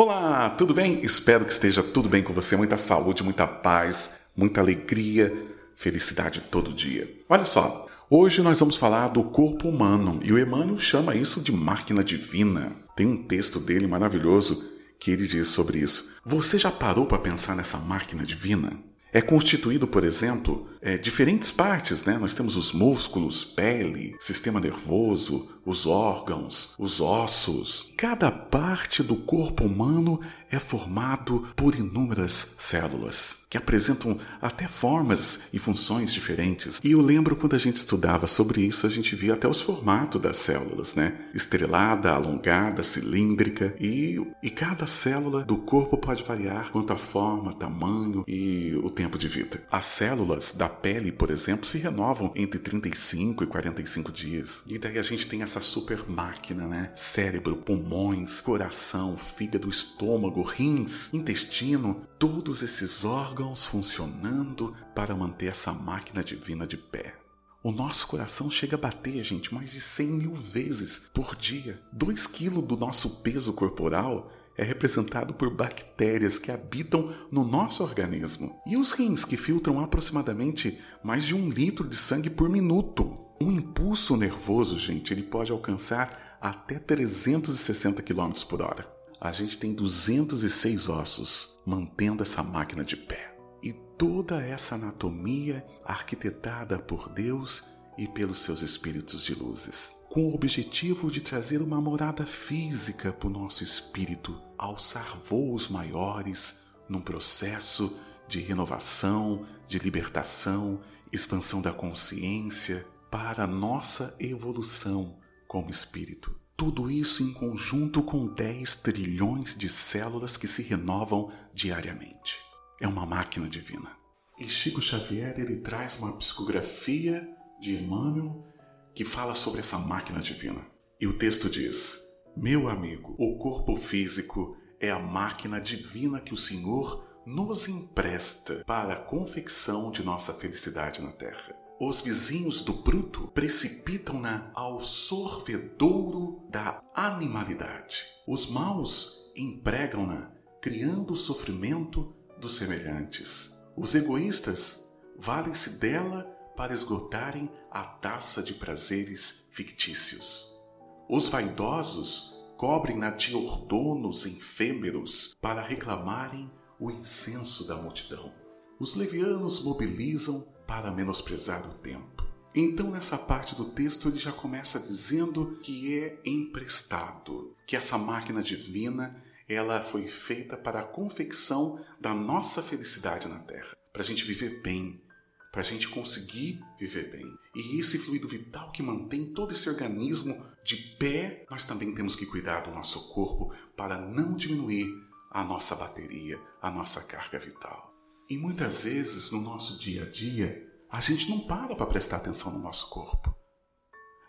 Olá, tudo bem? Espero que esteja tudo bem com você. Muita saúde, muita paz, muita alegria, felicidade todo dia. Olha só, hoje nós vamos falar do corpo humano e o Emmanuel chama isso de máquina divina. Tem um texto dele maravilhoso que ele diz sobre isso. Você já parou para pensar nessa máquina divina? É constituído, por exemplo, é, diferentes partes, né? Nós temos os músculos, pele, sistema nervoso, os órgãos, os ossos. Cada parte do corpo humano é formado por inúmeras células que apresentam até formas e funções diferentes. E eu lembro quando a gente estudava sobre isso, a gente via até os formatos das células, né? Estrelada, alongada, cilíndrica, e, e cada célula do corpo pode variar quanto à forma, tamanho e o tempo de vida. As células da pele, por exemplo, se renovam entre 35 e 45 dias. E daí a gente tem essa super máquina, né? Cérebro, pulmões, coração, fígado, estômago, rins, intestino, todos esses órgãos funcionando para manter essa máquina divina de pé. O nosso coração chega a bater, gente, mais de 100 mil vezes por dia. 2 quilos do nosso peso corporal é representado por bactérias que habitam no nosso organismo. E os rins, que filtram aproximadamente mais de um litro de sangue por minuto. Um impulso nervoso, gente, ele pode alcançar até 360 km por hora a gente tem 206 ossos mantendo essa máquina de pé. E toda essa anatomia arquitetada por Deus e pelos seus espíritos de luzes, com o objetivo de trazer uma morada física para o nosso espírito, alçar voos maiores num processo de renovação, de libertação, expansão da consciência para a nossa evolução como espírito. Tudo isso em conjunto com 10 trilhões de células que se renovam diariamente. É uma máquina divina. E Chico Xavier ele traz uma psicografia de Emmanuel que fala sobre essa máquina divina. E o texto diz: Meu amigo, o corpo físico é a máquina divina que o Senhor nos empresta para a confecção de nossa felicidade na terra. Os vizinhos do bruto precipitam-na ao sorvedouro da animalidade. Os maus empregam-na criando o sofrimento dos semelhantes. Os egoístas valem-se dela para esgotarem a taça de prazeres fictícios. Os vaidosos cobrem-na de ordonos efêmeros para reclamarem o incenso da multidão. Os levianos mobilizam para menosprezar o tempo. Então, nessa parte do texto, ele já começa dizendo que é emprestado, que essa máquina divina ela foi feita para a confecção da nossa felicidade na Terra, para a gente viver bem, para a gente conseguir viver bem. E esse fluido vital que mantém todo esse organismo de pé, nós também temos que cuidar do nosso corpo para não diminuir a nossa bateria, a nossa carga vital. E muitas vezes no nosso dia a dia, a gente não para para prestar atenção no nosso corpo.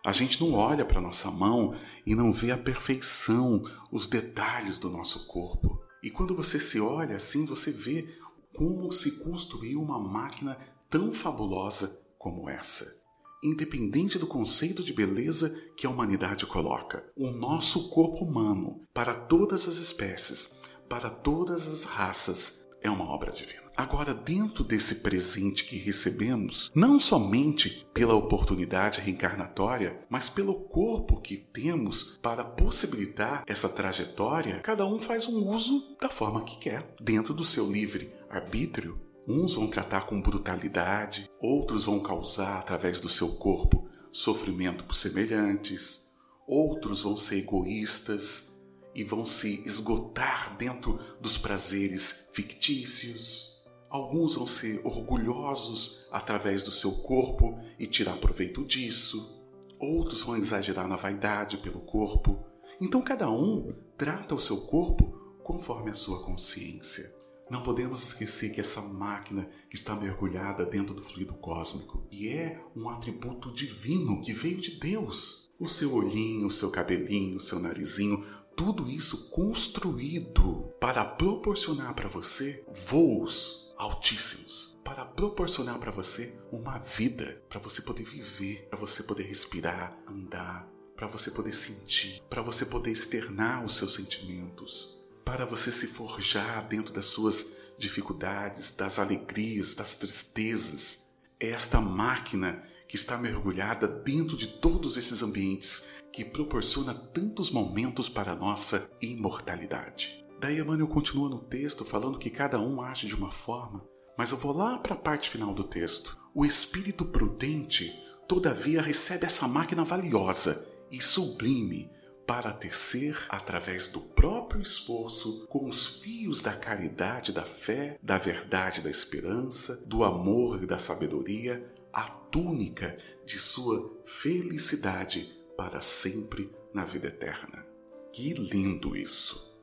A gente não olha para nossa mão e não vê a perfeição, os detalhes do nosso corpo. E quando você se olha assim, você vê como se construiu uma máquina tão fabulosa como essa. Independente do conceito de beleza que a humanidade coloca, o nosso corpo humano, para todas as espécies, para todas as raças, é uma obra divina. Agora, dentro desse presente que recebemos, não somente pela oportunidade reencarnatória, mas pelo corpo que temos para possibilitar essa trajetória, cada um faz um uso da forma que quer, dentro do seu livre arbítrio. Uns vão tratar com brutalidade, outros vão causar, através do seu corpo, sofrimento por semelhantes, outros vão ser egoístas, e vão se esgotar dentro dos prazeres fictícios. Alguns vão ser orgulhosos através do seu corpo e tirar proveito disso. Outros vão exagerar na vaidade pelo corpo. Então cada um trata o seu corpo conforme a sua consciência. Não podemos esquecer que essa máquina que está mergulhada dentro do fluido cósmico e é um atributo divino que veio de Deus. O seu olhinho, o seu cabelinho, o seu narizinho, tudo isso construído para proporcionar para você voos altíssimos, para proporcionar para você uma vida, para você poder viver, para você poder respirar, andar, para você poder sentir, para você poder externar os seus sentimentos, para você se forjar dentro das suas dificuldades, das alegrias, das tristezas. Esta máquina que está mergulhada dentro de todos esses ambientes que proporciona tantos momentos para a nossa imortalidade. Daí Emmanuel continua no texto falando que cada um age de uma forma, mas eu vou lá para a parte final do texto. O espírito prudente, todavia, recebe essa máquina valiosa e sublime para tecer, através do próprio esforço, com os fios da caridade, da fé, da verdade, da esperança, do amor e da sabedoria, a túnica de sua felicidade para sempre na vida eterna. Que lindo isso!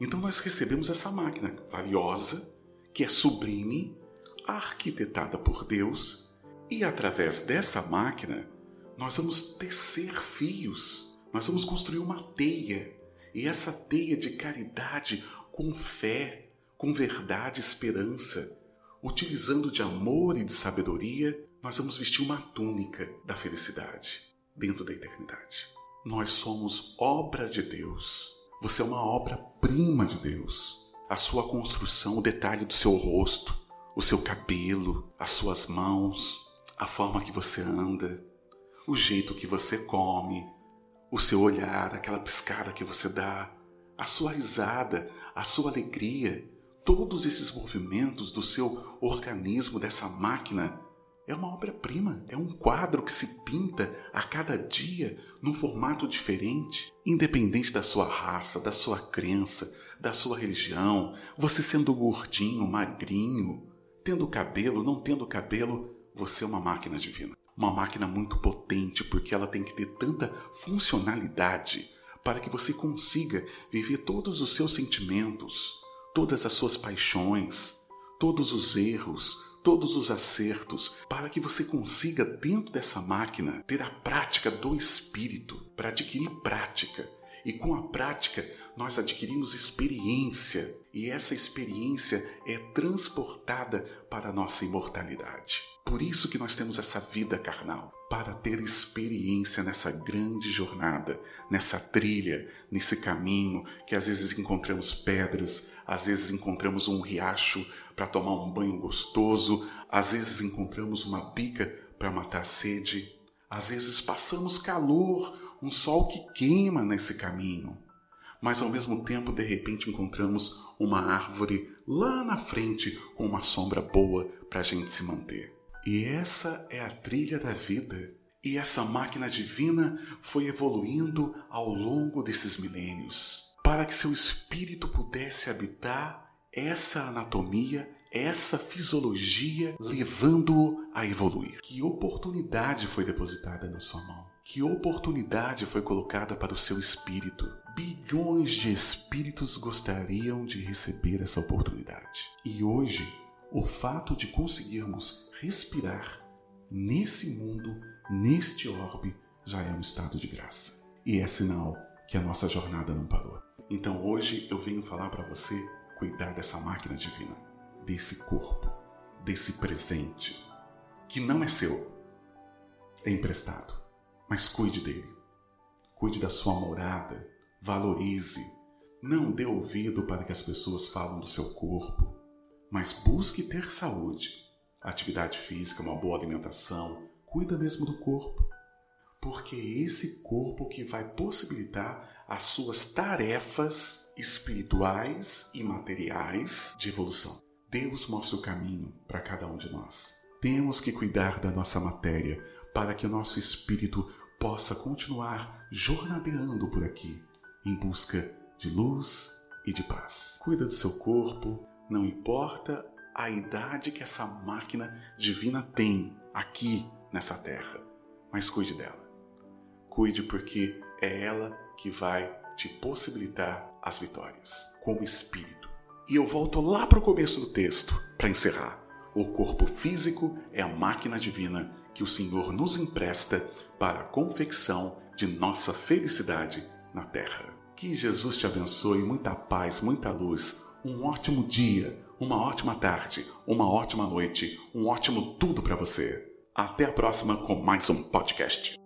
Então nós recebemos essa máquina valiosa, que é sublime, arquitetada por Deus, e através dessa máquina nós vamos tecer fios nós vamos construir uma teia, e essa teia de caridade com fé, com verdade e esperança, utilizando de amor e de sabedoria, nós vamos vestir uma túnica da felicidade dentro da eternidade. Nós somos obra de Deus. Você é uma obra-prima de Deus. A sua construção, o detalhe do seu rosto, o seu cabelo, as suas mãos, a forma que você anda, o jeito que você come, o seu olhar, aquela piscada que você dá, a sua risada, a sua alegria, todos esses movimentos do seu organismo, dessa máquina, é uma obra-prima, é um quadro que se pinta a cada dia num formato diferente, independente da sua raça, da sua crença, da sua religião, você sendo gordinho, magrinho, tendo cabelo, não tendo cabelo, você é uma máquina divina uma máquina muito potente, porque ela tem que ter tanta funcionalidade para que você consiga viver todos os seus sentimentos, todas as suas paixões, todos os erros, todos os acertos, para que você consiga, dentro dessa máquina, ter a prática do espírito, para adquirir prática. E com a prática, nós adquirimos experiência, e essa experiência é transportada para a nossa imortalidade. Por isso que nós temos essa vida carnal, para ter experiência nessa grande jornada, nessa trilha, nesse caminho que às vezes encontramos pedras, às vezes encontramos um riacho para tomar um banho gostoso, às vezes encontramos uma bica para matar a sede, às vezes passamos calor, um sol que queima nesse caminho. Mas ao mesmo tempo, de repente, encontramos uma árvore lá na frente com uma sombra boa para a gente se manter. E essa é a trilha da vida. E essa máquina divina foi evoluindo ao longo desses milênios, para que seu espírito pudesse habitar essa anatomia, essa fisiologia, levando-o a evoluir. Que oportunidade foi depositada na sua mão? Que oportunidade foi colocada para o seu espírito? Bilhões de espíritos gostariam de receber essa oportunidade. E hoje, o fato de conseguirmos respirar nesse mundo, neste orbe, já é um estado de graça. E é sinal que a nossa jornada não parou. Então hoje eu venho falar para você cuidar dessa máquina divina, desse corpo, desse presente, que não é seu, é emprestado. Mas cuide dele. Cuide da sua morada, valorize. Não dê ouvido para que as pessoas falam do seu corpo, mas busque ter saúde, atividade física, uma boa alimentação, cuida mesmo do corpo, porque é esse corpo que vai possibilitar as suas tarefas espirituais e materiais de evolução. Deus mostra o caminho para cada um de nós. Temos que cuidar da nossa matéria para que o nosso espírito possa continuar jornadeando por aqui em busca de luz e de paz. Cuida do seu corpo, não importa a idade que essa máquina divina tem aqui nessa terra, mas cuide dela. Cuide porque é ela que vai te possibilitar as vitórias, como espírito. E eu volto lá para o começo do texto para encerrar. O corpo físico é a máquina divina que o Senhor nos empresta para a confecção de nossa felicidade na terra. Que Jesus te abençoe, muita paz, muita luz um ótimo dia, uma ótima tarde, uma ótima noite, um ótimo tudo para você. Até a próxima com mais um podcast.